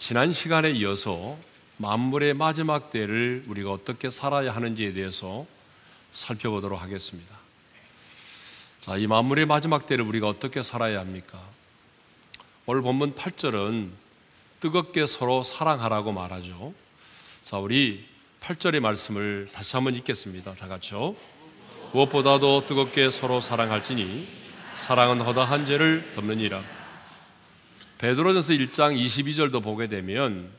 지난 시간에 이어서 만물의 마지막 때를 우리가 어떻게 살아야 하는지에 대해서 살펴보도록 하겠습니다. 자, 이 만물의 마지막 때를 우리가 어떻게 살아야 합니까? 오늘 본문 8절은 뜨겁게 서로 사랑하라고 말하죠. 자, 우리 8절의 말씀을 다시 한번 읽겠습니다. 다 같이요. 무엇보다도 뜨겁게 서로 사랑할지니 사랑은 허다한 죄를 덮느니라. 베드로전서 1장 22절도 보게 되면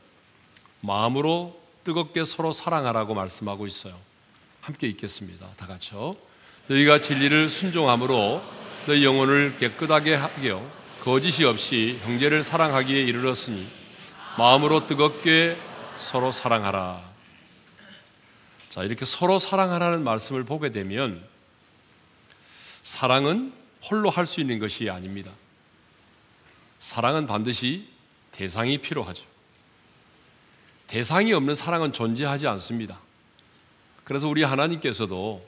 마음으로 뜨겁게 서로 사랑하라고 말씀하고 있어요. 함께 읽겠습니다. 다 같이요. 너희가 진리를 순종함으로 너희 영혼을 깨끗하게 하며 거짓이 없이 형제를 사랑하기에 이르렀으니 마음으로 뜨겁게 서로 사랑하라. 자, 이렇게 서로 사랑하라는 말씀을 보게 되면 사랑은 홀로 할 수 있는 것이 아닙니다. 사랑은 반드시 대상이 필요하죠. 대상이 없는 사랑은 존재하지 않습니다. 그래서 우리 하나님께서도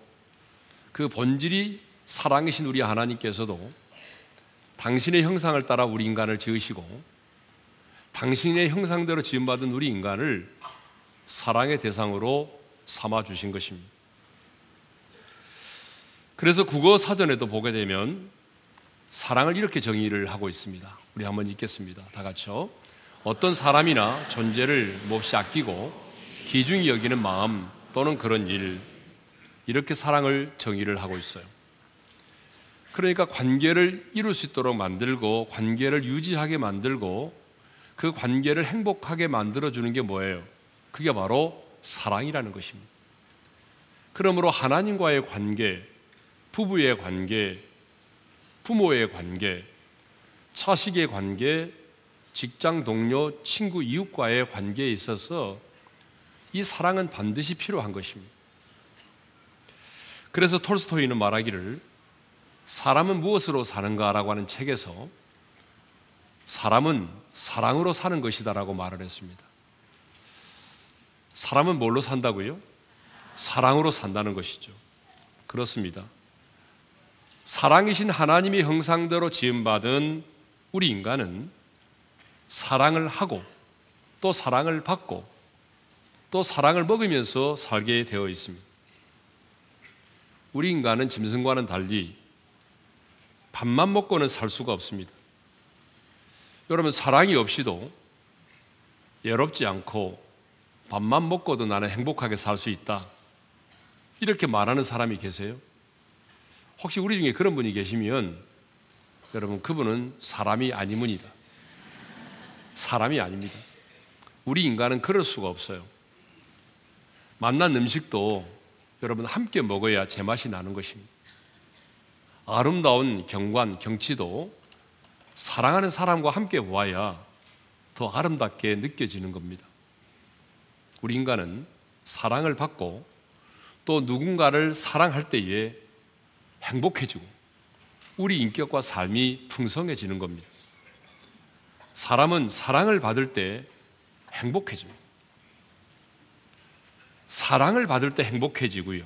그 본질이 사랑이신 우리 하나님께서도 당신의 형상을 따라 우리 인간을 지으시고 당신의 형상대로 지음받은 우리 인간을 사랑의 대상으로 삼아 주신 것입니다. 그래서 국어 사전에도 보게 되면 사랑을 이렇게 정의를 하고 있습니다. 우리 한번 읽겠습니다. 다 같이요. 어떤 사람이나 존재를 몹시 아끼고 기중히 여기는 마음 또는 그런 일 이렇게 사랑을 정의를 하고 있어요. 그러니까 관계를 이룰 수 있도록 만들고 관계를 유지하게 만들고 그 관계를 행복하게 만들어 주는 게 뭐예요? 그게 바로 사랑이라는 것입니다. 그러므로 하나님과의 관계, 부부의 관계, 부모의 관계, 차식의 관계, 직장 동료, 친구, 이웃과의 관계에 있어서 이 사랑은 반드시 필요한 것입니다. 그래서 톨스토이는 말하기를 사람은 무엇으로 사는가라고 하는 책에서 사람은 사랑으로 사는 것이다라고 말을 했습니다. 사람은 뭘로 산다고요? 사랑으로 산다는 것이죠. 그렇습니다. 사랑이신 하나님의 형상대로 지음받은 우리 인간은 사랑을 하고 또 사랑을 받고 또 사랑을 먹으면서 살게 되어 있습니다. 우리 인간은 짐승과는 달리 밥만 먹고는 살 수가 없습니다. 여러분, 사랑이 없이도 외롭지 않고 밥만 먹고도 나는 행복하게 살 수 있다. 이렇게 말하는 사람이 계세요? 혹시 우리 중에 그런 분이 계시면 여러분 그분은 사람이 아니문이다. 사람이 아닙니다. 우리 인간은 그럴 수가 없어요. 만난 음식도 여러분 함께 먹어야 제맛이 나는 것입니다. 아름다운 경관, 경치도 사랑하는 사람과 함께 와야 더 아름답게 느껴지는 겁니다. 우리 인간은 사랑을 받고 또 누군가를 사랑할 때에 행복해지고 우리 인격과 삶이 풍성해지는 겁니다. 사람은 사랑을 받을 때 행복해집니다. 사랑을 받을 때 행복해지고요.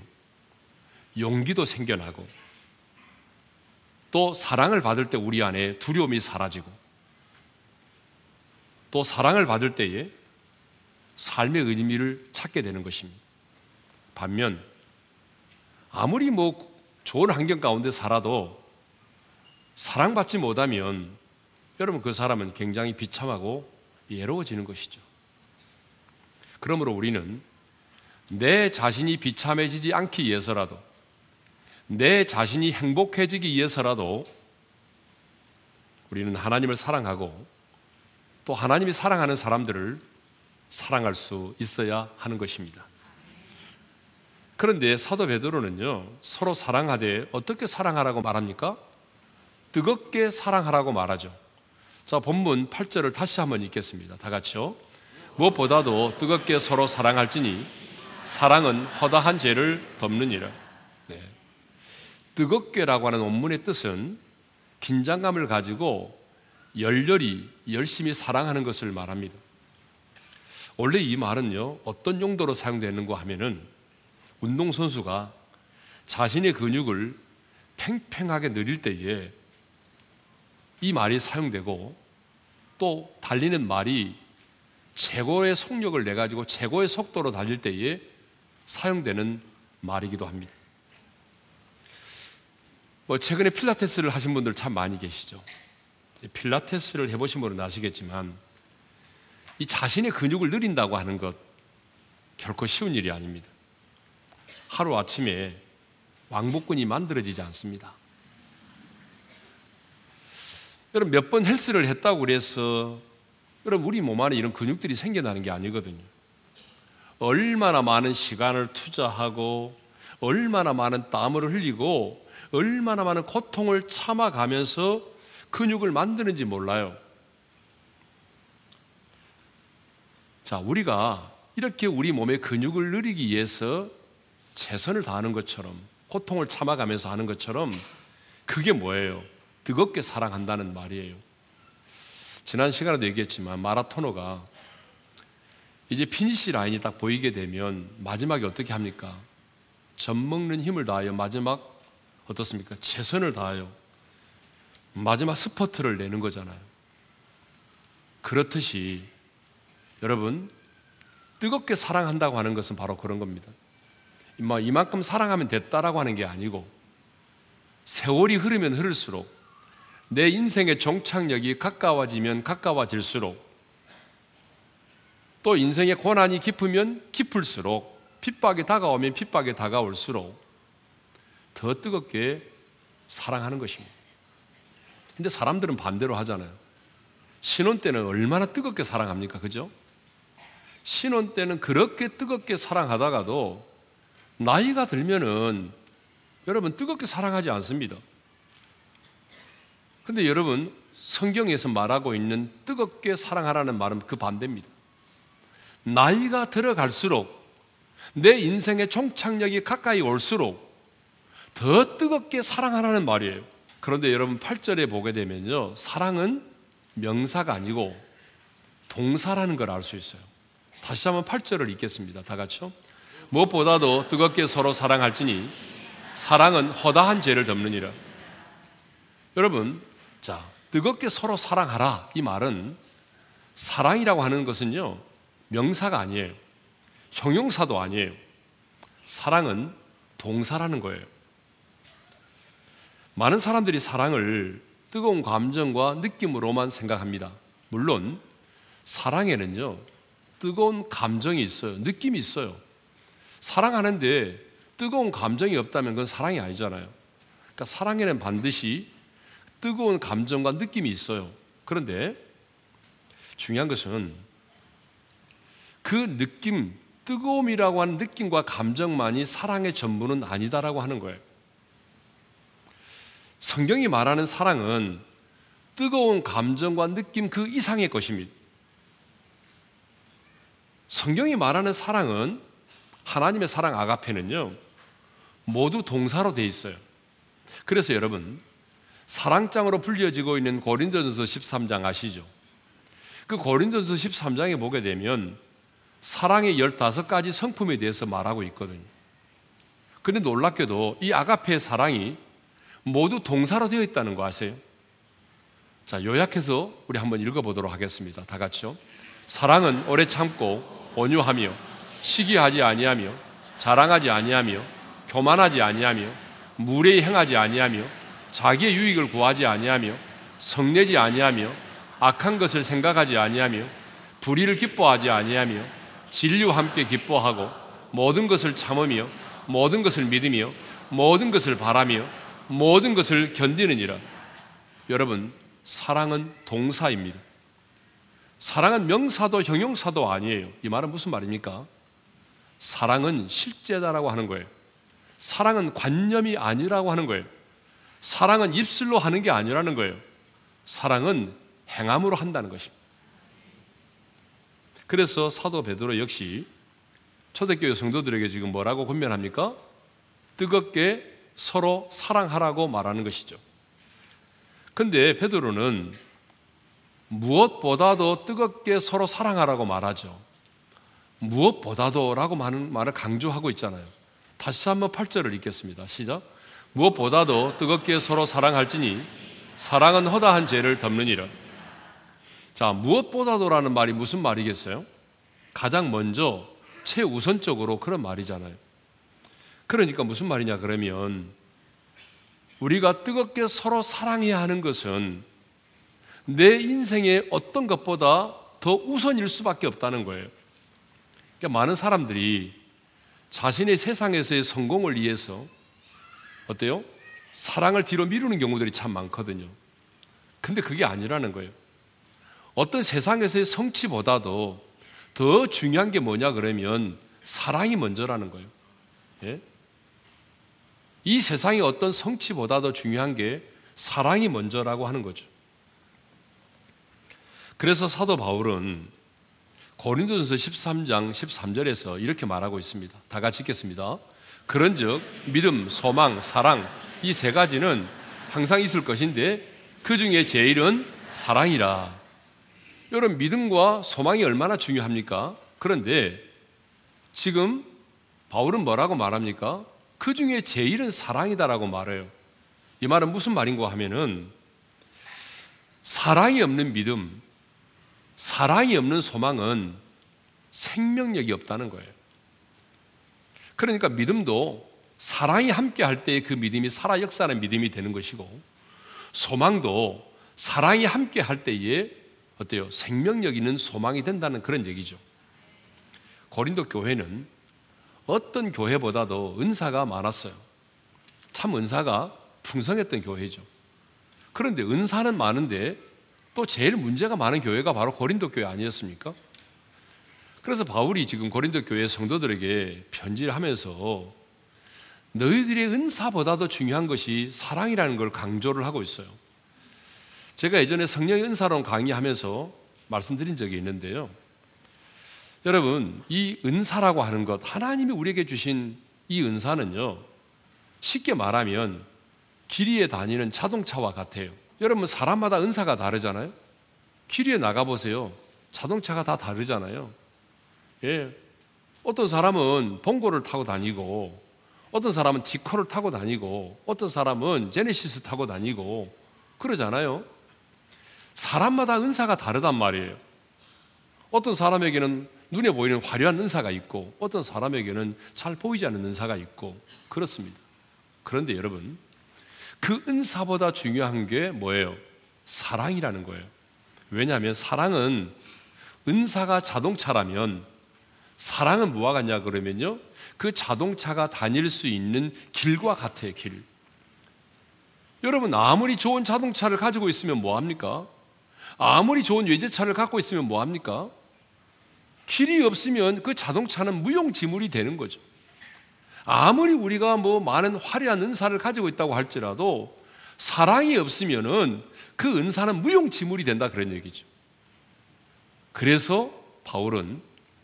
용기도 생겨나고 또 사랑을 받을 때 우리 안에 두려움이 사라지고 또 사랑을 받을 때에 삶의 의미를 찾게 되는 것입니다. 반면 아무리 뭐 좋은 환경 가운데 살아도 사랑받지 못하면 여러분 그 사람은 굉장히 비참하고 외로워지는 것이죠. 그러므로 우리는 내 자신이 비참해지지 않기 위해서라도 내 자신이 행복해지기 위해서라도 우리는 하나님을 사랑하고 또 하나님이 사랑하는 사람들을 사랑할 수 있어야 하는 것입니다. 그런데 사도 베드로는요 서로 사랑하되 어떻게 사랑하라고 말합니까? 뜨겁게 사랑하라고 말하죠. 자 본문 8절을 다시 한번 읽겠습니다. 다 같이요. 무엇보다도 뜨겁게 서로 사랑할지니 사랑은 허다한 죄를 덮느니라. 네. 뜨겁게라고 하는 원문의 뜻은 긴장감을 가지고 열렬히 열심히 사랑하는 것을 말합니다. 원래 이 말은요 어떤 용도로 사용되는가 하면은 운동선수가 자신의 근육을 팽팽하게 늘릴 때에 이 말이 사용되고 또 달리는 말이 최고의 속력을 내 가지고 최고의 속도로 달릴 때에 사용되는 말이기도 합니다. 뭐 최근에 필라테스를 하신 분들 참 많이 계시죠. 필라테스를 해보신 분은 아시겠지만 이 자신의 근육을 늘린다고 하는 것 결코 쉬운 일이 아닙니다. 하루 아침에 왕복근이 만들어지지 않습니다. 여러분 몇 번 헬스를 했다고 그래서 여러분 우리 몸 안에 이런 근육들이 생겨나는 게 아니거든요. 얼마나 많은 시간을 투자하고 얼마나 많은 땀을 흘리고 얼마나 많은 고통을 참아가면서 근육을 만드는지 몰라요. 자, 우리가 이렇게 우리 몸의 근육을 늘리기 위해서 최선을 다하는 것처럼 고통을 참아가면서 하는 것처럼 그게 뭐예요? 뜨겁게 사랑한다는 말이에요. 지난 시간에도 얘기했지만 마라토너가 이제 finish line이 딱 보이게 되면 마지막에 어떻게 합니까? 젖 먹는 힘을 다하여 마지막 어떻습니까? 최선을 다하여 마지막 스퍼트를 내는 거잖아요. 그렇듯이 여러분 뜨겁게 사랑한다고 하는 것은 바로 그런 겁니다. 이만큼 사랑하면 됐다라고 하는 게 아니고 세월이 흐르면 흐를수록 내 인생의 종착역이 가까워지면 가까워질수록 또 인생의 고난이 깊으면 깊을수록 핍박이 다가오면 핍박이 다가올수록 더 뜨겁게 사랑하는 것입니다. 근데 사람들은 반대로 하잖아요. 신혼 때는 얼마나 뜨겁게 사랑합니까? 그죠? 신혼 때는 그렇게 뜨겁게 사랑하다가도 나이가 들면은 여러분 뜨겁게 사랑하지 않습니다. 근데 여러분 성경에서 말하고 있는 뜨겁게 사랑하라는 말은 그 반대입니다. 나이가 들어갈수록 내 인생의 종착역이 가까이 올수록 더 뜨겁게 사랑하라는 말이에요. 그런데 여러분 8절에 보게 되면요. 사랑은 명사가 아니고 동사라는 걸 알 수 있어요. 다시 한번 8절을 읽겠습니다. 다 같이요. 무엇보다도 뜨겁게 서로 사랑할지니 사랑은 허다한 죄를 덮느니라. 여러분, 자, 뜨겁게 서로 사랑하라. 이 말은 사랑이라고 하는 것은요, 명사가 아니에요. 형용사도 아니에요. 사랑은 동사라는 거예요. 많은 사람들이 사랑을 뜨거운 감정과 느낌으로만 생각합니다. 물론, 사랑에는요, 뜨거운 감정이 있어요. 느낌이 있어요. 사랑하는데 뜨거운 감정이 없다면 그건 사랑이 아니잖아요. 그러니까 사랑에는 반드시 뜨거운 감정과 느낌이 있어요. 그런데 중요한 것은 그 느낌, 뜨거움이라고 하는 느낌과 감정만이 사랑의 전부는 아니다라고 하는 거예요. 성경이 말하는 사랑은 뜨거운 감정과 느낌 그 이상의 것입니다. 성경이 말하는 사랑은 하나님의 사랑 아가페는요, 모두 동사로 돼 있어요. 그래서 여러분, 사랑장으로 불려지고 있는 고린도전서 13장 아시죠? 그 고린도전서 13장에 보게 되면 사랑의 15가지 성품에 대해서 말하고 있거든요. 그런데 놀랍게도 이 아가페의 사랑이 모두 동사로 되어 있다는 거 아세요? 자, 요약해서 우리 한번 읽어보도록 하겠습니다. 다 같이요. 사랑은 오래 참고 온유하며 시기하지 아니하며 자랑하지 아니하며 교만하지 아니하며 무례히 행하지 아니하며 자기의 유익을 구하지 아니하며 성내지 아니하며 악한 것을 생각하지 아니하며 불의를 기뻐하지 아니하며 진리와 함께 기뻐하고 모든 것을 참으며 모든 것을 믿으며 모든 것을 바라며 모든 것을 견디느니라. 여러분, 사랑은 동사입니다. 사랑은 명사도 형용사도 아니에요. 이 말은 무슨 말입니까? 사랑은 실제다라고 하는 거예요. 사랑은 관념이 아니라고 하는 거예요. 사랑은 입술로 하는 게 아니라는 거예요. 사랑은 행함으로 한다는 것입니다. 그래서 사도 베드로 역시 초대교회 성도들에게 지금 뭐라고 권면합니까? 뜨겁게 서로 사랑하라고 말하는 것이죠. 근데 베드로는 무엇보다도 뜨겁게 서로 사랑하라고 말하죠. 무엇보다도라고 많은 말을 강조하고 있잖아요. 다시 한번 8절을 읽겠습니다. 시작. 무엇보다도 뜨겁게 서로 사랑할지니 사랑은 허다한 죄를 덮느니라. 자, 무엇보다도라는 말이 무슨 말이겠어요? 가장 먼저 최우선적으로 그런 말이잖아요. 그러니까 무슨 말이냐 그러면 우리가 뜨겁게 서로 사랑해야 하는 것은 내 인생의 어떤 것보다 더 우선일 수밖에 없다는 거예요. 그러니까 많은 사람들이 자신의 세상에서의 성공을 위해서 어때요? 사랑을 뒤로 미루는 경우들이 참 많거든요. 근데 그게 아니라는 거예요. 어떤 세상에서의 성취보다도 더 중요한 게 뭐냐 그러면 사랑이 먼저라는 거예요. 예? 이 세상의 어떤 성취보다도 중요한 게 사랑이 먼저라고 하는 거죠. 그래서 사도 바울은 고린도전서 13장 13절에서 이렇게 말하고 있습니다. 다 같이 읽겠습니다. 그런즉 믿음, 소망, 사랑 이 세 가지는 항상 있을 것인데 그 중에 제일은 사랑이라. 여러분 믿음과 소망이 얼마나 중요합니까? 그런데 지금 바울은 뭐라고 말합니까? 그 중에 제일은 사랑이다라고 말해요. 이 말은 무슨 말인가 하면은 사랑이 없는 믿음, 사랑이 없는 소망은 생명력이 없다는 거예요. 그러니까 믿음도 사랑이 함께 할때그 믿음이 살아 역사하는 믿음이 되는 것이고 소망도 사랑이 함께 할 때에 어때요? 생명력 있는 소망이 된다는 그런 얘기죠. 고린도 교회는 어떤 교회보다도 은사가 많았어요. 참 은사가 풍성했던 교회죠. 그런데 은사는 많은데 또 제일 문제가 많은 교회가 바로 고린도 교회 아니었습니까? 그래서 바울이 지금 고린도 교회 성도들에게 편지를 하면서 너희들의 은사보다도 중요한 것이 사랑이라는 걸 강조를 하고 있어요. 제가 예전에 성령의 은사론 강의하면서 말씀드린 적이 있는데요. 여러분, 이 은사라고 하는 것, 하나님이 우리에게 주신 이 은사는요, 쉽게 말하면 길 위에 다니는 자동차와 같아요. 여러분, 사람마다 은사가 다르잖아요? 길 위에 나가 보세요. 자동차가 다 다르잖아요. 예. 어떤 사람은 봉고를 타고 다니고, 어떤 사람은 디코를 타고 다니고, 어떤 사람은 제네시스 타고 다니고, 그러잖아요. 사람마다 은사가 다르단 말이에요. 어떤 사람에게는 눈에 보이는 화려한 은사가 있고 어떤 사람에게는 잘 보이지 않는 은사가 있고 그렇습니다. 그런데 여러분 그 은사보다 중요한 게 뭐예요? 사랑이라는 거예요. 왜냐하면 사랑은 은사가 자동차라면 사랑은 뭐와 같냐 그러면요. 그 자동차가 다닐 수 있는 길과 같아요, 길. 여러분, 아무리 좋은 자동차를 가지고 있으면 뭐 합니까? 아무리 좋은 외제차를 갖고 있으면 뭐 합니까? 길이 없으면 그 자동차는 무용지물이 되는 거죠. 아무리 우리가 뭐 많은 화려한 은사를 가지고 있다고 할지라도 사랑이 없으면은 그 은사는 무용지물이 된다 그런 얘기죠. 그래서 바울은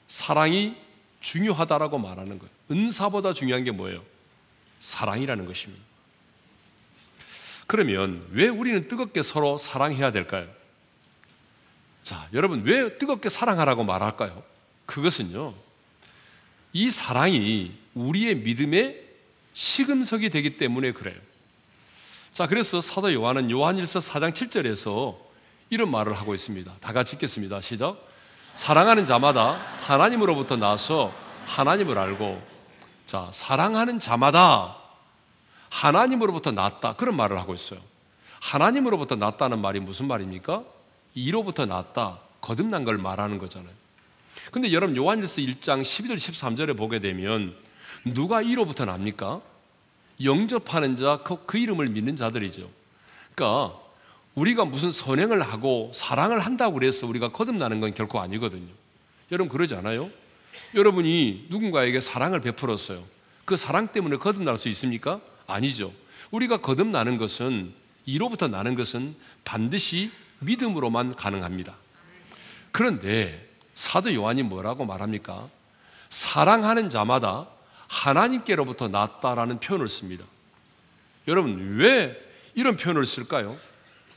사랑이 중요하다라고 말하는 거예요. 은사보다 중요한 게 뭐예요? 사랑이라는 것입니다. 그러면 왜 우리는 뜨겁게 서로 사랑해야 될까요? 자, 여러분 왜 뜨겁게 사랑하라고 말할까요? 그것은요, 이 사랑이 우리의 믿음의 시금석이 되기 때문에 그래요. 자, 그래서 사도 요한은 요한일서 4장 7절에서 이런 말을 하고 있습니다. 다 같이 읽겠습니다. 시작. 사랑하는 자마다 하나님으로부터 나서 하나님을 알고, 자, 사랑하는 자마다 하나님으로부터 났다. 그런 말을 하고 있어요. 하나님으로부터 났다는 말이 무슨 말입니까? 이로부터 났다. 거듭난 걸 말하는 거잖아요. 근데 여러분 요한일서 1장 12절 13절에 보게 되면 누가 이로부터 납니까? 영접하는 자, 그, 그 이름을 믿는 자들이죠. 그러니까 우리가 무슨 선행을 하고 사랑을 한다고 그래서 우리가 거듭나는 건 결코 아니거든요. 여러분 그러지 않아요? 여러분이 누군가에게 사랑을 베풀었어요. 그 사랑 때문에 거듭날 수 있습니까? 아니죠. 우리가 거듭나는 것은 이로부터 나는 것은 반드시 믿음으로만 가능합니다. 그런데 사도 요한이 뭐라고 말합니까? 사랑하는 자마다 하나님께로부터 났다라는 표현을 씁니다. 여러분, 왜 이런 표현을 쓸까요?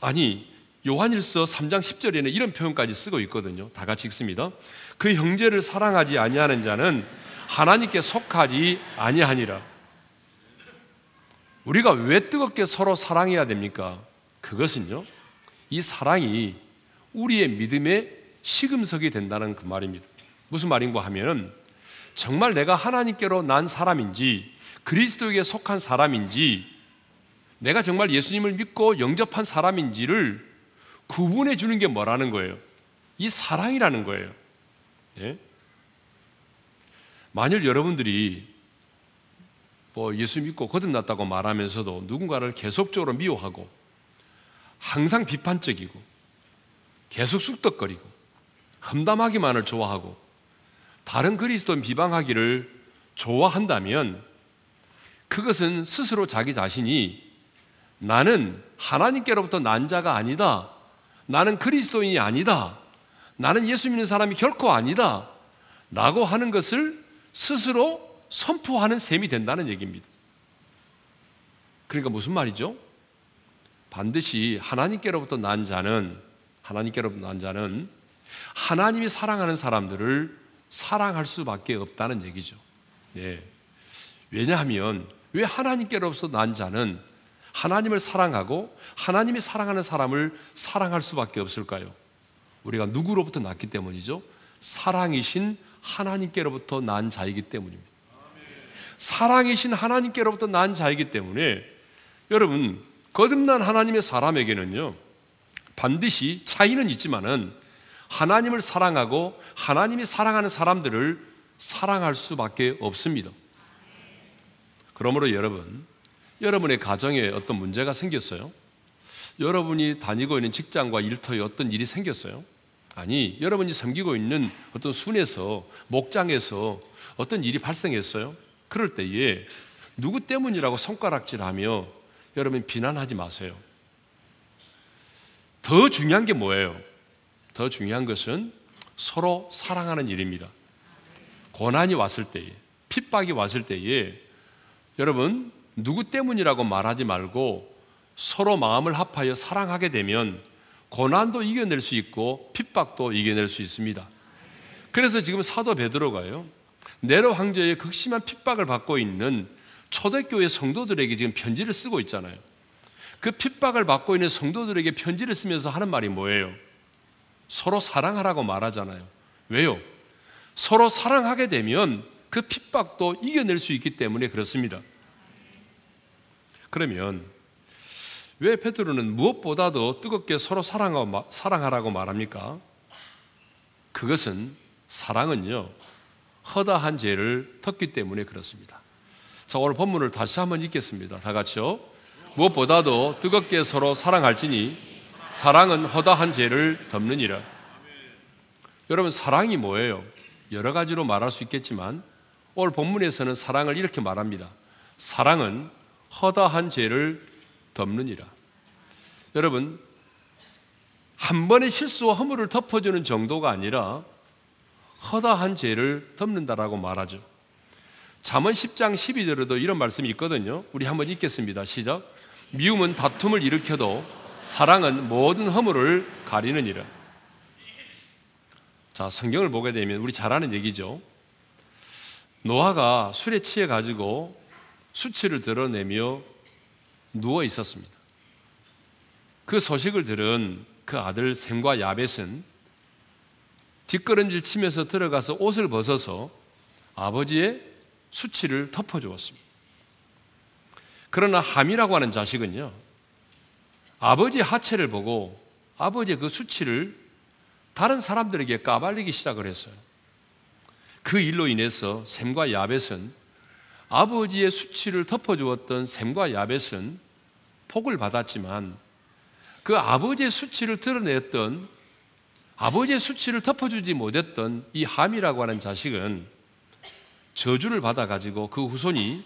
아니, 요한일서 3장 10절에는 이런 표현까지 쓰고 있거든요. 다 같이 읽습니다. 그 형제를 사랑하지 아니하는 자는 하나님께 속하지 아니하니라. 우리가 왜 뜨겁게 서로 사랑해야 됩니까? 그것은요. 이 사랑이 우리의 믿음의 시금석이 된다는 그 말입니다. 무슨 말인가 하면은 정말 내가 하나님께로 난 사람인지 그리스도에게 속한 사람인지 내가 정말 예수님을 믿고 영접한 사람인지를 구분해 주는 게 뭐라는 거예요? 이 사랑이라는 거예요. 예? 만일 여러분들이 뭐 예수 믿고 거듭났다고 말하면서도 누군가를 계속적으로 미워하고 항상 비판적이고 계속 쑥덕거리고 험담하기만을 좋아하고 다른 그리스도인 비방하기를 좋아한다면 그것은 스스로 자기 자신이 나는 하나님께로부터 난 자가 아니다. 나는 그리스도인이 아니다. 나는 예수 믿는 사람이 결코 아니다. 라고 하는 것을 스스로 선포하는 셈이 된다는 얘기입니다. 그러니까 무슨 말이죠? 반드시 하나님께로부터 난 자는 하나님께로부터 난 자는 하나님이 사랑하는 사람들을 사랑할 수밖에 없다는 얘기죠. 네. 왜냐하면 왜 하나님께로부터 난 자는 하나님을 사랑하고 하나님이 사랑하는 사람을 사랑할 수밖에 없을까요? 우리가 누구로부터 났기 때문이죠. 사랑이신 하나님께로부터 난 자이기 때문입니다. 사랑이신 하나님께로부터 난 자이기 때문에 여러분 거듭난 하나님의 사람에게는요 반드시 차이는 있지만은 하나님을 사랑하고 하나님이 사랑하는 사람들을 사랑할 수밖에 없습니다. 그러므로 여러분, 여러분의 가정에 어떤 문제가 생겼어요? 여러분이 다니고 있는 직장과 일터에 어떤 일이 생겼어요? 아니, 여러분이 섬기고 있는 어떤 순에서, 목장에서 어떤 일이 발생했어요? 그럴 때에 누구 때문이라고 손가락질하며 여러분 비난하지 마세요. 더 중요한 게 뭐예요? 더 중요한 것은 서로 사랑하는 일입니다. 고난이 왔을 때에, 핍박이 왔을 때에 여러분 누구 때문이라고 말하지 말고 서로 마음을 합하여 사랑하게 되면 고난도 이겨낼 수 있고 핍박도 이겨낼 수 있습니다. 그래서 지금 사도 베드로가요. 네로 황제의 극심한 핍박을 받고 있는 초대교회 성도들에게 지금 편지를 쓰고 있잖아요. 그 핍박을 받고 있는 성도들에게 편지를 쓰면서 하는 말이 뭐예요? 서로 사랑하라고 말하잖아요. 왜요? 서로 사랑하게 되면 그 핍박도 이겨낼 수 있기 때문에 그렇습니다. 그러면 왜 베드로는 무엇보다도 뜨겁게 서로 사랑하라고 말합니까? 그것은 사랑은요 허다한 죄를 덮기 때문에 그렇습니다. 자, 오늘 본문을 다시 한번 읽겠습니다. 다 같이요. 무엇보다도 뜨겁게 서로 사랑할지니 사랑은 허다한 죄를 덮느니라. 여러분, 사랑이 뭐예요? 여러 가지로 말할 수 있겠지만 오늘 본문에서는 사랑을 이렇게 말합니다. 사랑은 허다한 죄를 덮느니라. 여러분, 한 번의 실수와 허물을 덮어주는 정도가 아니라 허다한 죄를 덮는다라고 말하죠. 잠언 10장 12절에도 이런 말씀이 있거든요. 우리 한번 읽겠습니다. 시작. 미움은 다툼을 일으켜도 사랑은 모든 허물을 가리느니라. 자, 성경을 보게 되면 우리 잘 아는 얘기죠. 노아가 술에 취해 가지고 수치를 드러내며 누워 있었습니다. 그 소식을 들은 그 아들 샘과 야벳은 뒷걸음질 치면서 들어가서 옷을 벗어서 아버지의 수치를 덮어주었습니다. 그러나 함이라고 하는 자식은요, 아버지 하체를 보고 아버지의 그 수치를 다른 사람들에게 까발리기 시작을 했어요. 그 일로 인해서 샘과 야벳은 아버지의 수치를 덮어주었던 샘과 야벳은 복을 받았지만 그 아버지의 수치를 드러냈던 아버지의 수치를 덮어주지 못했던 이 함이라고 하는 자식은 저주를 받아가지고 그 후손이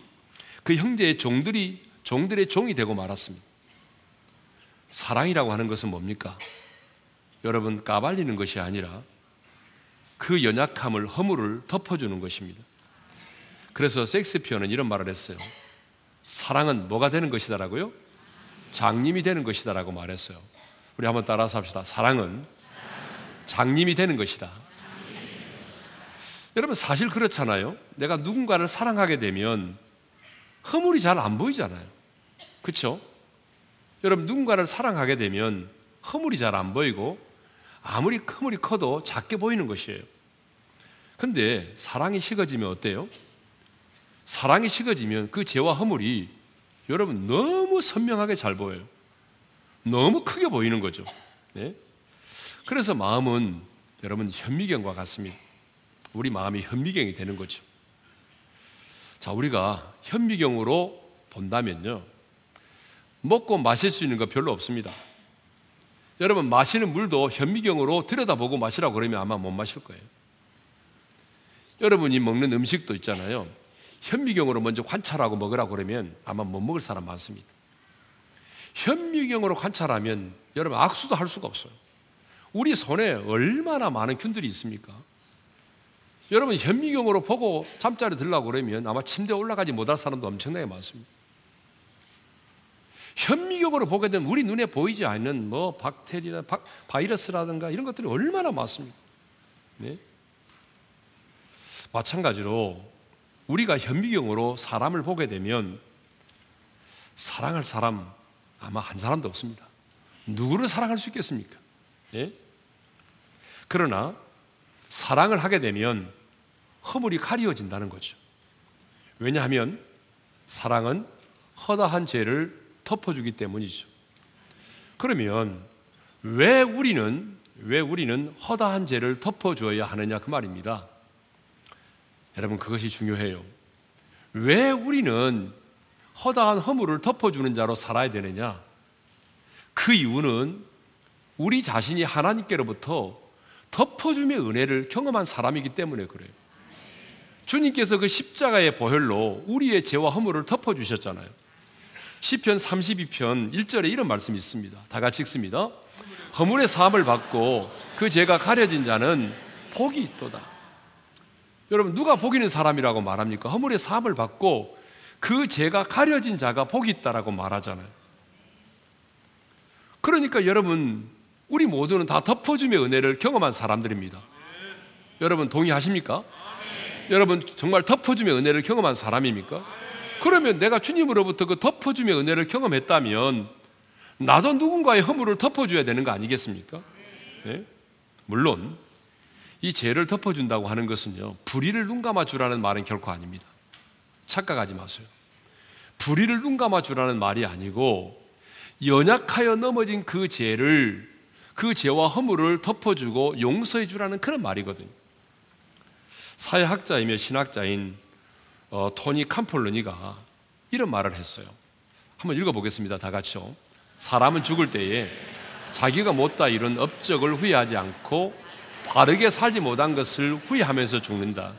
그 형제의 종들이 종들의 종이 되고 말았습니다. 사랑이라고 하는 것은 뭡니까? 여러분 까발리는 것이 아니라 그 연약함을 허물을 덮어주는 것입니다. 그래서 섹스피어는 이런 말을 했어요. 사랑은 뭐가 되는 것이다라고요? 장님이 되는 것이다라고 말했어요. 우리 한번 따라서 합시다. 사랑은 장님이 되는 것이다. 여러분 사실 그렇잖아요. 내가 누군가를 사랑하게 되면 허물이 잘 안 보이잖아요. 그렇죠? 여러분 누군가를 사랑하게 되면 허물이 잘 안 보이고 아무리 허물이 커도 작게 보이는 것이에요. 근데 사랑이 식어지면 어때요? 사랑이 식어지면 그 죄와 허물이 여러분 너무 선명하게 잘 보여요. 너무 크게 보이는 거죠. 네? 그래서 마음은 여러분 현미경과 같습니다. 우리 마음이 현미경이 되는 거죠. 자, 우리가 현미경으로 본다면요. 먹고 마실 수 있는 거 별로 없습니다. 여러분, 마시는 물도 현미경으로 들여다보고 마시라고 그러면 아마 못 마실 거예요. 여러분이 먹는 음식도 있잖아요. 현미경으로 먼저 관찰하고 먹으라고 그러면 아마 못 먹을 사람 많습니다. 현미경으로 관찰하면 여러분 악수도 할 수가 없어요. 우리 손에 얼마나 많은 균들이 있습니까? 여러분 현미경으로 보고 잠자리 들라고 그러면 아마 침대에 올라가지 못할 사람도 엄청나게 많습니다. 현미경으로 보게 되면 우리 눈에 보이지 않는 뭐 박테리아, 바, 바이러스라든가 이런 것들이 얼마나 많습니까? 네? 마찬가지로 우리가 현미경으로 사람을 보게 되면 사랑할 사람 아마 한 사람도 없습니다. 누구를 사랑할 수 있겠습니까? 예? 그러나 사랑을 하게 되면 허물이 가리워진다는 거죠. 왜냐하면 사랑은 허다한 죄를 덮어주기 때문이죠. 그러면 왜 우리는 왜 우리는 허다한 죄를 덮어줘야 하느냐 그 말입니다. 여러분 그것이 중요해요. 왜 우리는 허다한 허물을 덮어주는 자로 살아야 되느냐? 그 이유는 우리 자신이 하나님께로부터 덮어줌의 은혜를 경험한 사람이기 때문에 그래요. 주님께서 그 십자가의 보혈로 우리의 죄와 허물을 덮어주셨잖아요. 시편 32편 1절에 이런 말씀이 있습니다. 다 같이 읽습니다. 허물의 사함을 받고 그 죄가 가려진 자는 복이 있도다. 여러분 누가 복 있는 사람이라고 말합니까? 허물의 사함을 받고 그 죄가 가려진 자가 복이 있다라고 말하잖아요. 그러니까 여러분 우리 모두는 다 덮어줌의 은혜를 경험한 사람들입니다. 여러분 동의하십니까? 여러분 정말 덮어줌의 은혜를 경험한 사람입니까? 그러면 내가 주님으로부터 그 덮어줌의 은혜를 경험했다면 나도 누군가의 허물을 덮어줘야 되는 거 아니겠습니까? 네? 물론 이 죄를 덮어준다고 하는 것은요 불의를 눈 감아 주라는 말은 결코 아닙니다. 착각하지 마세요. 불의를 눈 감아 주라는 말이 아니고 연약하여 넘어진 그 죄를 그 죄와 허물을 덮어주고 용서해 주라는 그런 말이거든요. 사회학자이며 신학자인 어, 토니 캄폴로니가 이런 말을 했어요. 한번 읽어보겠습니다. 다 같이요. 사람은 죽을 때에 자기가 못다 이룬 업적을 후회하지 않고 바르게 살지 못한 것을 후회하면서 죽는다.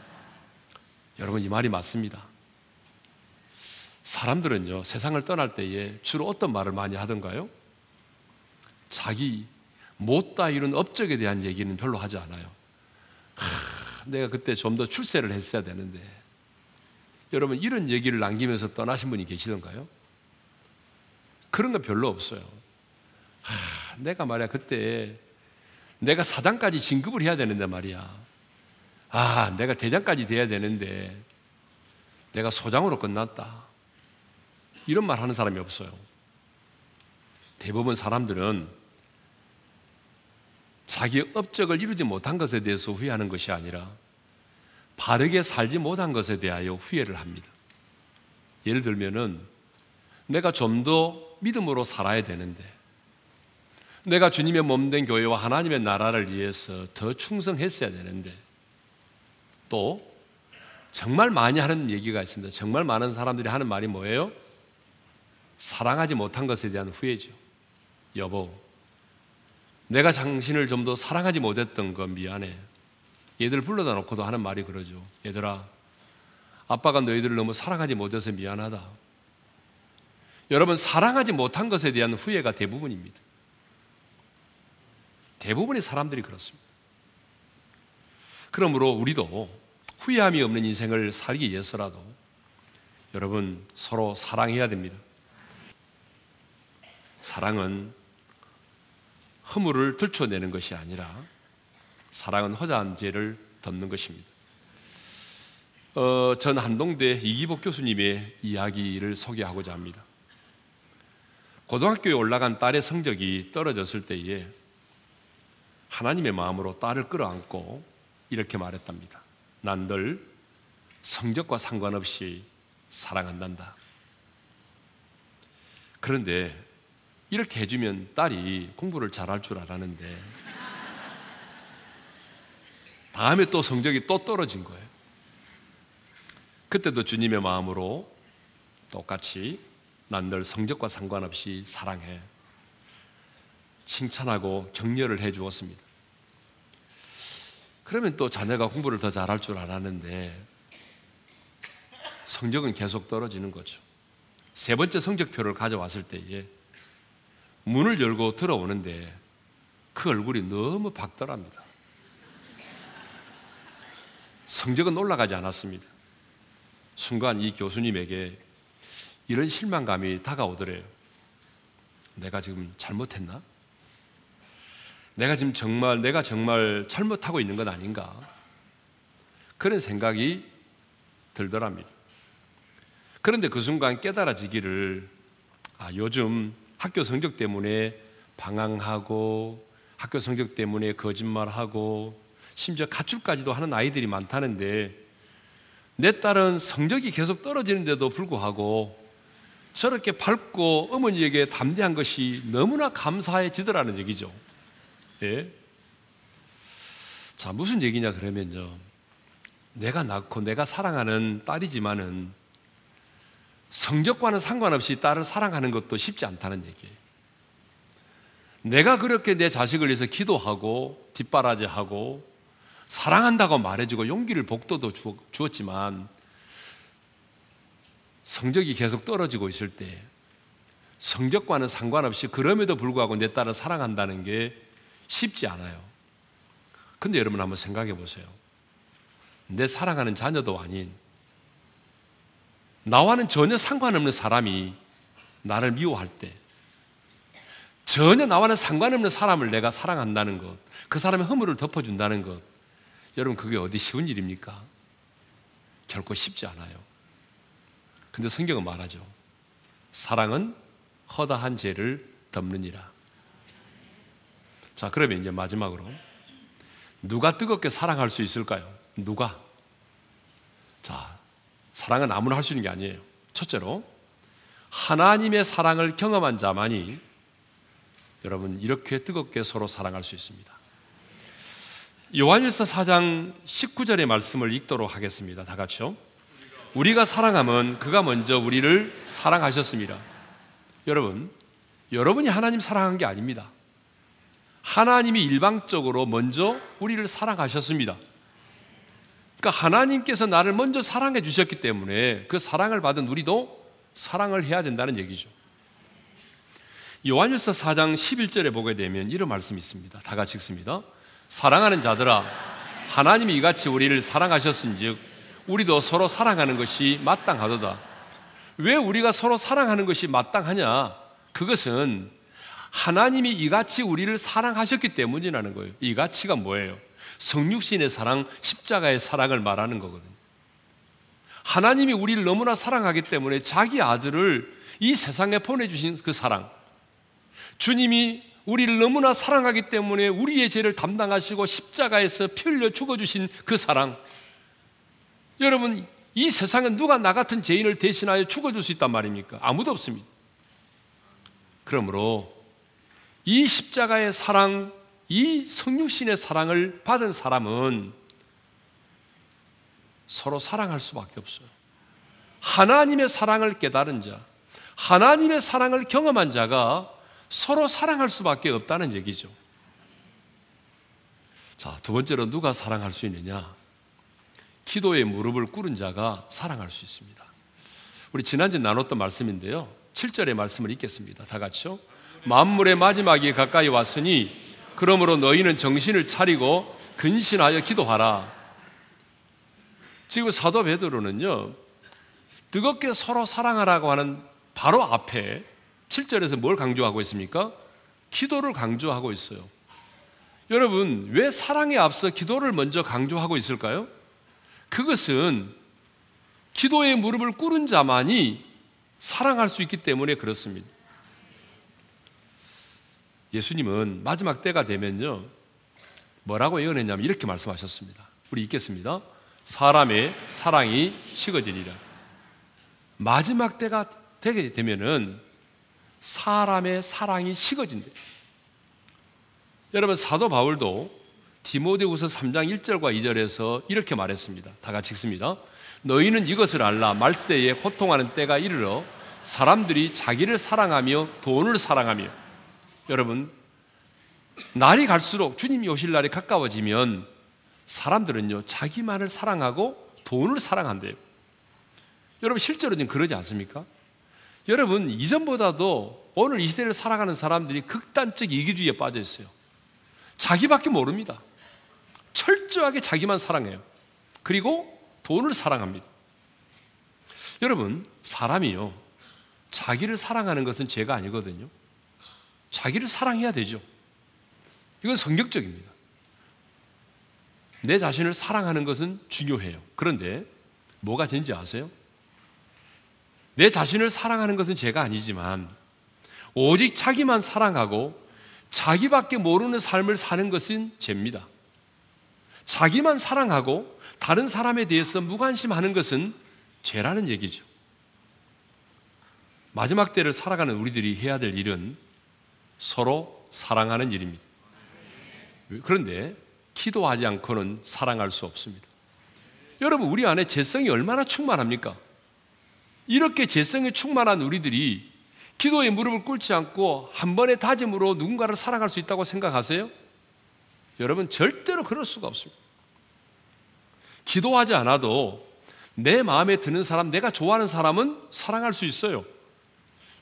여러분 이 말이 맞습니다. 사람들은요 세상을 떠날 때에 주로 어떤 말을 많이 하던가요? 자기 못다 이룬 업적에 대한 얘기는 별로 하지 않아요. 하, 내가 그때 좀 더 출세를 했어야 되는데 여러분 이런 얘기를 남기면서 떠나신 분이 계시던가요? 그런 거 별로 없어요. 하, 내가 말이야 그때 내가 사장까지 진급을 해야 되는데 말이야. 아, 내가 대장까지 돼야 되는데 내가 소장으로 끝났다. 이런 말 하는 사람이 없어요. 대부분 사람들은 자기 업적을 이루지 못한 것에 대해서 후회하는 것이 아니라 바르게 살지 못한 것에 대하여 후회를 합니다. 예를 들면은 내가 좀 더 믿음으로 살아야 되는데 내가 주님의 몸된 교회와 하나님의 나라를 위해서 더 충성했어야 되는데 또 정말 많이 하는 얘기가 있습니다. 정말 많은 사람들이 하는 말이 뭐예요? 사랑하지 못한 것에 대한 후회죠. 여보, 내가 당신을 좀 더 사랑하지 못했던 거 미안해. 얘들 불러다 놓고도 하는 말이 그러죠. 얘들아, 아빠가 너희들을 너무 사랑하지 못해서 미안하다. 여러분, 사랑하지 못한 것에 대한 후회가 대부분입니다. 대부분의 사람들이 그렇습니다. 그러므로 우리도 후회함이 없는 인생을 살기 위해서라도 여러분 서로 사랑해야 됩니다. 사랑은 허물을 들춰내는 것이 아니라 사랑은 허자한 죄를 덮는 것입니다. 어, 전 한동대 이기복 교수님의 이야기를 소개하고자 합니다. 고등학교에 올라간 딸의 성적이 떨어졌을 때에 하나님의 마음으로 딸을 끌어안고 이렇게 말했답니다. 난널 성적과 상관없이 사랑한단다. 그런데 이렇게 해주면 딸이 공부를 잘할 줄 알았는데 다음에 또 성적이 또 떨어진 거예요. 그때도 주님의 마음으로 똑같이 난 널 성적과 상관없이 사랑해. 칭찬하고 격려를 해 주었습니다. 그러면 또 자녀가 공부를 더 잘할 줄 알았는데 성적은 계속 떨어지는 거죠. 세 번째 성적표를 가져왔을 때에 문을 열고 들어오는데 그 얼굴이 너무 박더랍니다. 성적은 올라가지 않았습니다. 순간 이 교수님에게 이런 실망감이 다가오더래요. 내가 지금 잘못했나? 내가 지금 정말, 내가 정말 잘못하고 있는 건 아닌가? 그런 생각이 들더랍니다. 그런데 그 순간 깨달아지기를, 아, 요즘 학교 성적 때문에 방황하고, 학교 성적 때문에 거짓말하고, 심지어 가출까지도 하는 아이들이 많다는데, 내 딸은 성적이 계속 떨어지는데도 불구하고 저렇게 밝고 어머니에게 담대한 것이 너무나 감사해지더라는 얘기죠. 예? 자, 무슨 얘기냐 그러면요. 내가 낳고 내가 사랑하는 딸이지만은 성적과는 상관없이 딸을 사랑하는 것도 쉽지 않다는 얘기예요. 내가 그렇게 내 자식을 위해서 기도하고 뒷바라지하고 사랑한다고 말해주고 용기를 복도도 주었지만 성적이 계속 떨어지고 있을 때 성적과는 상관없이 그럼에도 불구하고 내 딸을 사랑한다는 게 쉽지 않아요. 근데 여러분 한번 생각해 보세요. 내 사랑하는 자녀도 아닌 나와는 전혀 상관없는 사람이 나를 미워할 때 전혀 나와는 상관없는 사람을 내가 사랑한다는 것, 그 사람의 허물을 덮어준다는 것, 여러분 그게 어디 쉬운 일입니까? 결코 쉽지 않아요. 근데 성경은 말하죠. 사랑은 허다한 죄를 덮느니라. 자, 그러면 이제 마지막으로 누가 뜨겁게 사랑할 수 있을까요? 누가? 자, 사랑은 아무나 할 수 있는 게 아니에요. 첫째로 하나님의 사랑을 경험한 자만이 여러분 이렇게 뜨겁게 서로 사랑할 수 있습니다. 요한일서 4장 19절의 말씀을 읽도록 하겠습니다. 다 같이요. 우리가 사랑하면 그가 먼저 우리를 사랑하셨습니다. 여러분, 여러분이 하나님 사랑한 게 아닙니다. 하나님이 일방적으로 먼저 우리를 사랑하셨습니다. 그러니까 하나님께서 나를 먼저 사랑해 주셨기 때문에 그 사랑을 받은 우리도 사랑을 해야 된다는 얘기죠. 요한일서 4장 11절에 보게 되면 이런 말씀이 있습니다. 다 같이 읽습니다. 사랑하는 자들아 하나님이 이같이 우리를 사랑하셨은즉 우리도 서로 사랑하는 것이 마땅하도다. 왜 우리가 서로 사랑하는 것이 마땅하냐? 그것은 하나님이 이같이 우리를 사랑하셨기 때문이라는 거예요. 이같이가 뭐예요? 성육신의 사랑, 십자가의 사랑을 말하는 거거든요. 하나님이 우리를 너무나 사랑하기 때문에 자기 아들을 이 세상에 보내주신 그 사랑. 주님이 우리를 너무나 사랑하기 때문에 우리의 죄를 담당하시고 십자가에서 피 흘려 죽어주신 그 사랑. 여러분, 이 세상에 누가 나 같은 죄인을 대신하여 죽어줄 수 있단 말입니까? 아무도 없습니다. 그러므로 이 십자가의 사랑, 이 성육신의 사랑을 받은 사람은 서로 사랑할 수밖에 없어요. 하나님의 사랑을 깨달은 자, 하나님의 사랑을 경험한 자가 서로 사랑할 수밖에 없다는 얘기죠. 자, 두 번째로 누가 사랑할 수 있느냐? 기도에 무릎을 꿇은 자가 사랑할 수 있습니다. 우리 지난주에 나눴던 말씀인데요. 7절의 말씀을 읽겠습니다. 다 같이요. 만물의 마지막이 가까이 왔으니 그러므로 너희는 정신을 차리고 근신하여 기도하라. 지금 사도 베드로는요. 뜨겁게 서로 사랑하라고 하는 바로 앞에 7절에서 뭘 강조하고 있습니까? 기도를 강조하고 있어요. 여러분, 왜 사랑에 앞서 기도를 먼저 강조하고 있을까요? 그것은 기도의 무릎을 꿇은 자만이 사랑할 수 있기 때문에 그렇습니다. 예수님은 마지막 때가 되면요. 뭐라고 예언했냐면 이렇게 말씀하셨습니다. 우리 읽겠습니다. 사람의 사랑이 식어지리라. 마지막 때가 되게 되면은 사람의 사랑이 식어진대. 여러분 사도 바울도 디모데후서 3장 1절과 2절에서 이렇게 말했습니다. 다 같이 읽습니다. 너희는 이것을 알라 말세에 고통하는 때가 이르러 사람들이 자기를 사랑하며 돈을 사랑하며 여러분 날이 갈수록 주님이 오실 날이 가까워지면 사람들은요 자기만을 사랑하고 돈을 사랑한대요. 여러분 실제로 는 그러지 않습니까? 여러분 이전보다도 오늘 이 시대를 살아가는 사람들이 극단적 이기주의에 빠져 있어요. 자기밖에 모릅니다. 철저하게 자기만 사랑해요. 그리고 돈을 사랑합니다. 여러분, 사람이요. 자기를 사랑하는 것은 죄가 아니거든요. 자기를 사랑해야 되죠. 이건 성격적입니다. 내 자신을 사랑하는 것은 중요해요. 그런데 뭐가 된지 아세요? 내 자신을 사랑하는 것은 죄가 아니지만 오직 자기만 사랑하고 자기밖에 모르는 삶을 사는 것은 죄입니다. 자기만 사랑하고 다른 사람에 대해서 무관심하는 것은 죄라는 얘기죠. 마지막 때를 살아가는 우리들이 해야 될 일은 서로 사랑하는 일입니다. 그런데 기도하지 않고는 사랑할 수 없습니다. 여러분, 우리 안에 재성이 얼마나 충만합니까? 이렇게 재성이 충만한 우리들이 기도에 무릎을 꿇지 않고 한 번의 다짐으로 누군가를 사랑할 수 있다고 생각하세요? 여러분, 절대로 그럴 수가 없습니다. 기도하지 않아도 내 마음에 드는 사람, 내가 좋아하는 사람은 사랑할 수 있어요.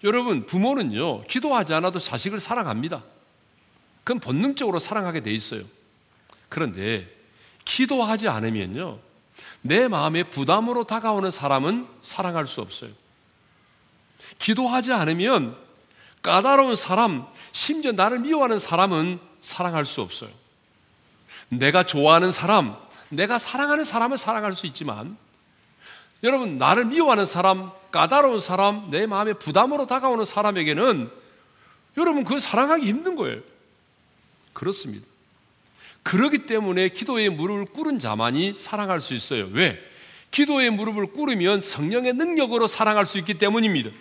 여러분, 부모는요, 기도하지 않아도 자식을 사랑합니다. 그건 본능적으로 사랑하게 돼 있어요. 그런데 기도하지 않으면요, 내 마음에 부담으로 다가오는 사람은 사랑할 수 없어요. 기도하지 않으면 까다로운 사람, 심지어 나를 미워하는 사람은 사랑할 수 없어요. 내가 좋아하는 사람, 내가 사랑하는 사람을 사랑할 수 있지만 여러분 나를 미워하는 사람, 까다로운 사람, 내 마음에 부담으로 다가오는 사람에게는 여러분 그 사랑하기 힘든 거예요. 그렇습니다. 그러기 때문에 기도의 무릎을 꿇은 자만이 사랑할 수 있어요. 왜? 기도의 무릎을 꿇으면 성령의 능력으로 사랑할 수 있기 때문입니다.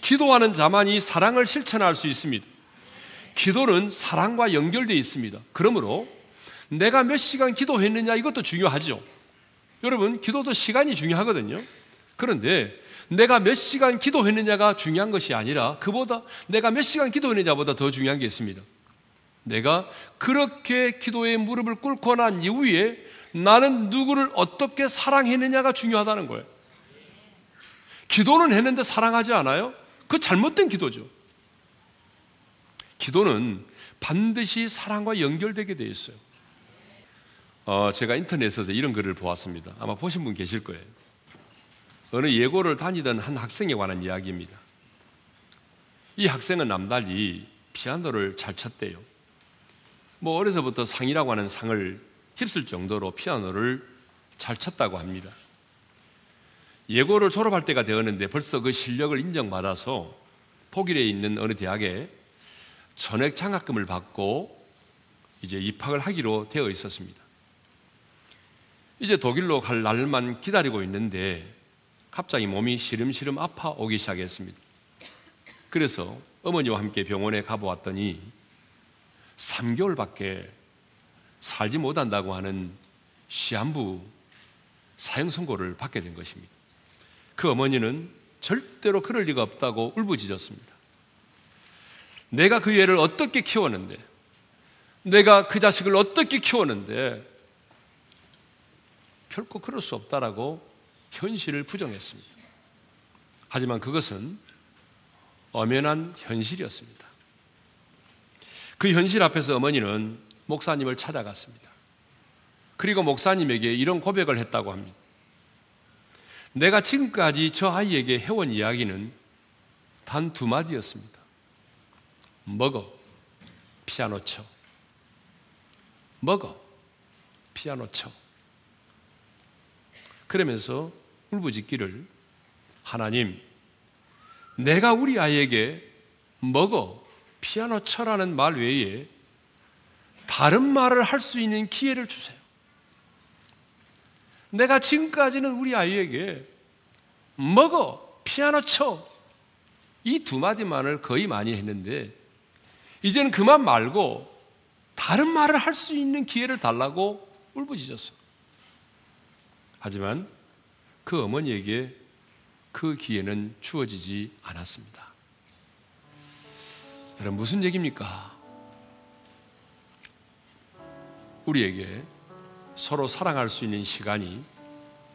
기도하는 자만이 사랑을 실천할 수 있습니다. 기도는 사랑과 연결되어 있습니다. 그러므로 내가 몇 시간 기도했느냐 이것도 중요하죠. 여러분, 기도도 시간이 중요하거든요. 그런데 내가 몇 시간 기도했느냐가 중요한 것이 아니라 그보다 내가 몇 시간 기도했느냐보다 더 중요한 게 있습니다. 내가 그렇게 기도의 무릎을 꿇고 난 이후에 나는 누구를 어떻게 사랑했느냐가 중요하다는 거예요. 기도는 했는데 사랑하지 않아요? 그 잘못된 기도죠. 기도는 반드시 사랑과 연결되게 되어 있어요. 어, 제가 인터넷에서 이런 글을 보았습니다. 아마 보신 분 계실 거예요. 어느 예고를 다니던 한 학생에 관한 이야기입니다. 이 학생은 남달리 피아노를 잘 쳤대요. 뭐 어려서부터 상이라고 하는 상을 휩쓸 정도로 피아노를 잘 쳤다고 합니다. 예고를 졸업할 때가 되었는데 벌써 그 실력을 인정받아서 독일에 있는 어느 대학에 전액 장학금을 받고 이제 입학을 하기로 되어 있었습니다. 이제 독일로 갈 날만 기다리고 있는데 갑자기 몸이 시름시름 아파오기 시작했습니다. 그래서 어머니와 함께 병원에 가보았더니 3개월밖에 살지 못한다고 하는 시한부 사형 선고를 받게 된 것입니다. 그 어머니는 절대로 그럴 리가 없다고 울부짖었습니다. 내가 그 애를 어떻게 키웠는데, 내가 그 자식을 어떻게 키웠는데, 결코 그럴 수 없다라고 현실을 부정했습니다. 하지만 그것은 엄연한 현실이었습니다. 그 현실 앞에서 어머니는 목사님을 찾아갔습니다. 그리고 목사님에게 이런 고백을 했다고 합니다. 내가 지금까지 저 아이에게 해온 이야기는 단 두 마디였습니다. 먹어, 피아노 쳐. 먹어, 피아노 쳐. 그러면서 울부짖기를 하나님, 내가 우리 아이에게 먹어 피아노 쳐라는 말 외에 다른 말을 할 수 있는 기회를 주세요. 내가 지금까지는 우리 아이에게 먹어, 피아노 쳐. 이 두 마디만을 거의 많이 했는데, 이제는 그만 말고 다른 말을 할 수 있는 기회를 달라고 울부짖었어. 하지만 그 어머니에게 그 기회는 주어지지 않았습니다. 여러분, 무슨 얘기입니까? 우리에게 서로 사랑할 수 있는 시간이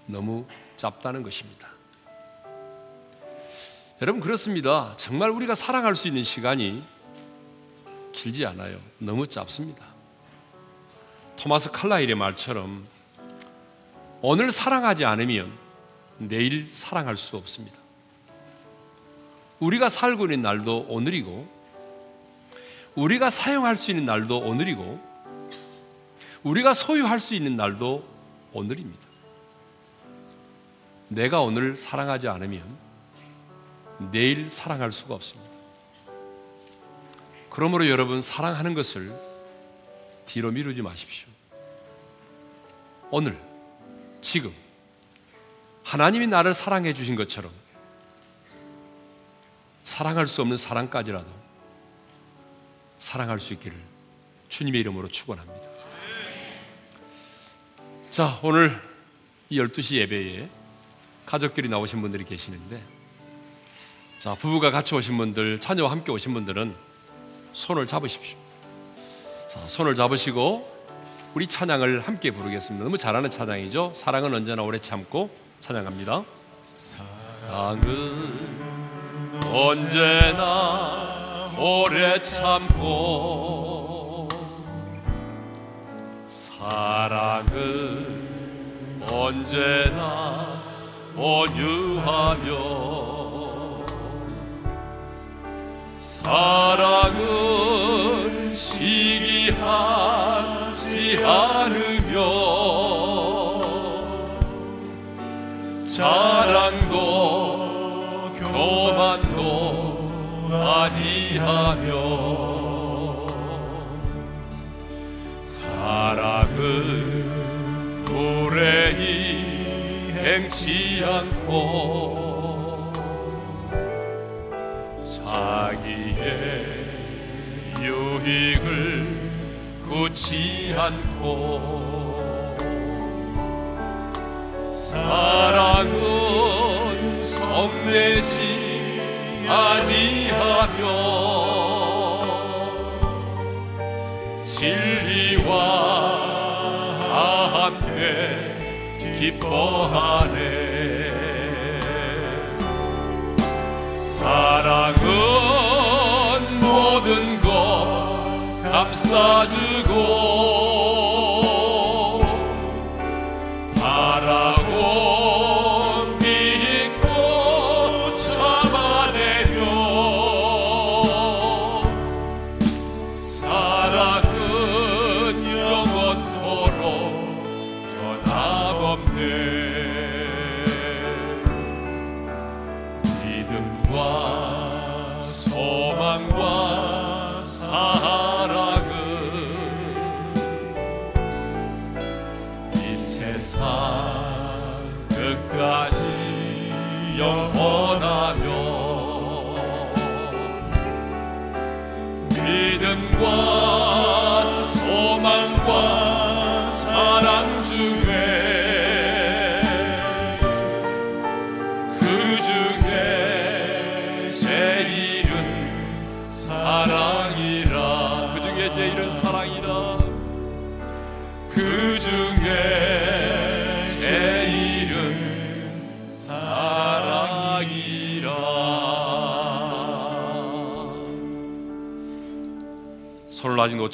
너무 짧다는 것입니다. 여러분, 그렇습니다. 정말 우리가 사랑할 수 있는 시간이 길지 않아요. 너무 짧습니다. 토마스 칼라일의 말처럼 오늘 사랑하지 않으면 내일 사랑할 수 없습니다. 우리가 살고 있는 날도 오늘이고, 우리가 사용할 수 있는 날도 오늘이고, 우리가 소유할 수 있는 날도 오늘입니다. 내가 오늘 사랑하지 않으면 내일 사랑할 수가 없습니다. 그러므로 여러분 사랑하는 것을 뒤로 미루지 마십시오. 오늘, 지금 하나님이 나를 사랑해 주신 것처럼 사랑할 수 없는 사랑까지라도 사랑할 수 있기를 주님의 이름으로 축원합니다. 자, 오늘 이 12시 예배에 가족끼리 나오신 분들이 계시는데 자, 부부가 같이 오신 분들, 자녀와 함께 오신 분들은 손을 잡으십시오. 자, 손을 잡으시고 우리 찬양을 함께 부르겠습니다. 너무 잘하는 찬양이죠. 사랑은 언제나 오래 참고 찬양합니다. 사랑은 언제나 오래 참고 사랑은 언제나 온유하며 사랑 사랑은 불행이 행치 않고 자기의 유익을 굳지 않고 사랑은 성내지 아니하며 진리와 함께 기뻐하네. 사랑은 모든 것 감싸주고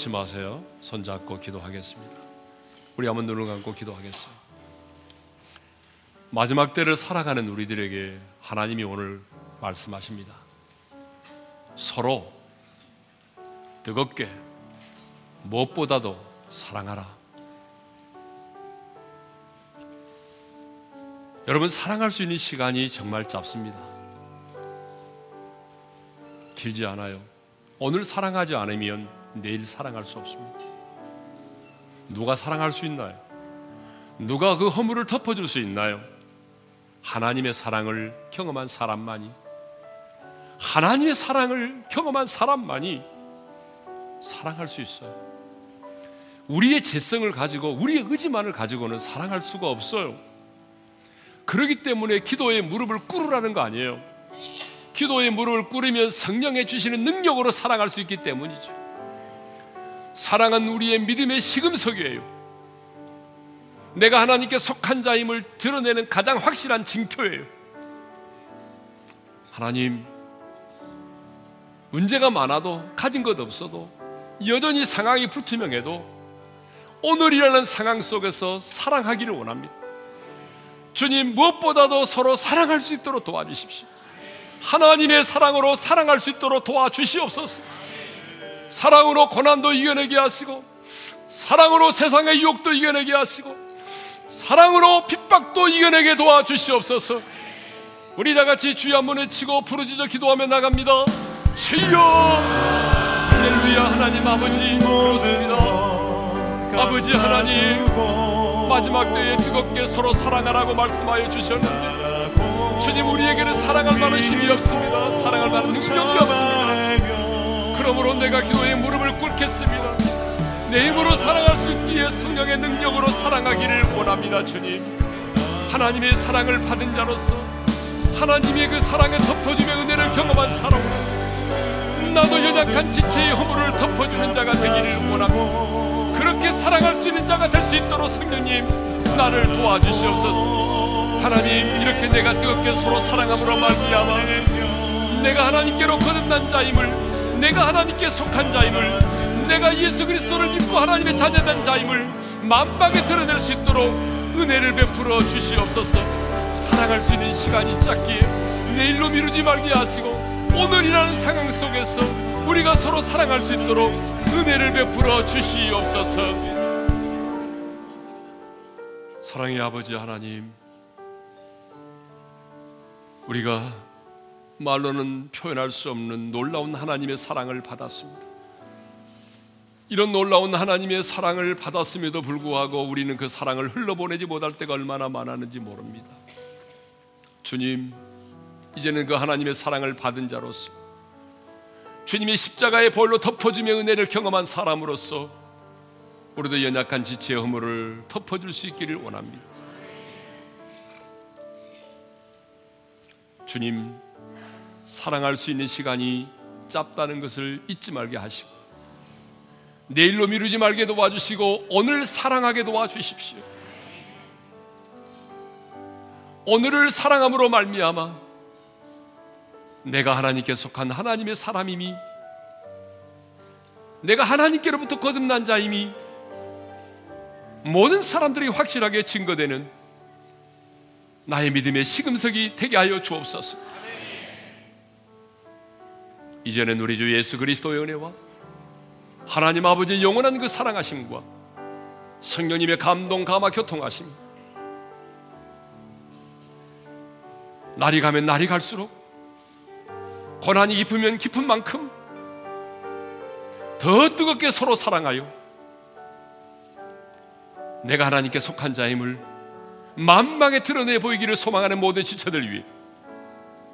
놓지 마세요 손 잡고 기도하겠습니다 우리 한번 눈을 감고 기도하겠습니다 마지막 때를 살아가는 우리들에게 하나님이 오늘 말씀하십니다. 서로 뜨겁게 무엇보다도 사랑하라. 여러분 사랑할 수 있는 시간이 정말 짧습니다. 길지 않아요. 오늘 사랑하지 않으면 내일 사랑할 수 없습니다. 누가 사랑할 수 있나요? 누가 그 허물을 덮어줄 수 있나요? 하나님의 사랑을 경험한 사람만이 하나님의 사랑을 경험한 사람만이 사랑할 수 있어요. 우리의 재성을 가지고 우리의 의지만을 가지고는 사랑할 수가 없어요. 그러기 때문에 기도의 무릎을 꿇으라는 거 아니에요. 기도의 무릎을 꿇으면 성령의 주시는 능력으로 사랑할 수 있기 때문이죠. 사랑은 우리의 믿음의 시금석이에요. 내가 하나님께 속한 자임을 드러내는 가장 확실한 징표예요. 하나님, 문제가 많아도 가진 것 없어도 여전히 상황이 불투명해도 오늘이라는 상황 속에서 사랑하기를 원합니다. 주님, 무엇보다도 서로 사랑할 수 있도록 도와주십시오. 하나님의 사랑으로 사랑할 수 있도록 도와주시옵소서. 사랑으로 고난도 이겨내게 하시고, 사랑으로 세상의 유혹도 이겨내게 하시고, 사랑으로 핍박도 이겨내게 도와주시옵소서. 우리 다 같이 주여 한번 외치고 부르짖어 기도하며 나갑니다. 주여! 할렐루야 하나님 아버지 그렇습니다. 아버지 하나님 마지막 때에 뜨겁게 서로 사랑하라고 말씀하여 주셨는데 주님 우리에게는 사랑할 만한 힘이 없습니다 사랑할 만한 능력이 없습니다 그러므로 내가 기도에 무릎을 꿇겠습니다. 내 힘으로 사랑할 수 있기에 성령의 능력으로 사랑하기를 원합니다 주님. 하나님의 사랑을 받은 자로서 하나님의 그 사랑에 덮어주며 은혜를 경험한 사람으로서 나도 연약한 지체의 허물을 덮어주는 자가 되기를 원합니다 그렇게 사랑할 수 있는 자가 될 수 있도록 성령님 나를 도와주시옵소서. 하나님 이렇게 내가 뜨겁게 서로 사랑함으로 말미암아 내가 하나님께로 거듭난 자임을 내가 하나님께 속한 자임을 내가 예수 그리스도를 믿고 하나님의 자녀된 자임을 만방에 드러낼 수 있도록 은혜를 베풀어 주시옵소서 사랑할 수 있는 시간이 짧기에 내일로 미루지 말게 하시고 오늘이라는 상황 속에서 우리가 서로 사랑할 수 있도록 은혜를 베풀어 주시옵소서. 사랑의 아버지 하나님, 우리가 말로는 표현할 수 없는 놀라운 하나님의 사랑을 받았습니다. 이런 놀라운 하나님의 사랑을 받았음에도 불구하고 우리는 그 사랑을 흘러보내지 못할 때가 얼마나 많았는지 모릅니다. 주님, 이제는 그 하나님의 사랑을 받은 자로서 주님이 십자가의 보혈로 덮어주며 은혜를 경험한 사람으로서 우리도 연약한 지체의 허물을 덮어줄 수 있기를 원합니다. 주님, 사랑할 수 있는 시간이 짧다는 것을 잊지 말게 하시고 내일로 미루지 말게 도와주시고 오늘 사랑하게 도와주십시오. 오늘을 사랑함으로 말미암아 내가 하나님께 속한 하나님의 사람임이 내가 하나님께로부터 거듭난 자임이 모든 사람들이 확실하게 증거되는 나의 믿음의 시금석이 되게 하여 주옵소서. 이제는 우리 주 예수 그리스도의 은혜와 하나님 아버지의 영원한 그 사랑하심과 성령님의 감동 감화 교통하심. 날이 가면 날이 갈수록 고난이 깊으면 깊은 만큼 더 뜨겁게 서로 사랑하여 내가 하나님께 속한 자임을 만방에 드러내 보이기를 소망하는 모든 지체들 위해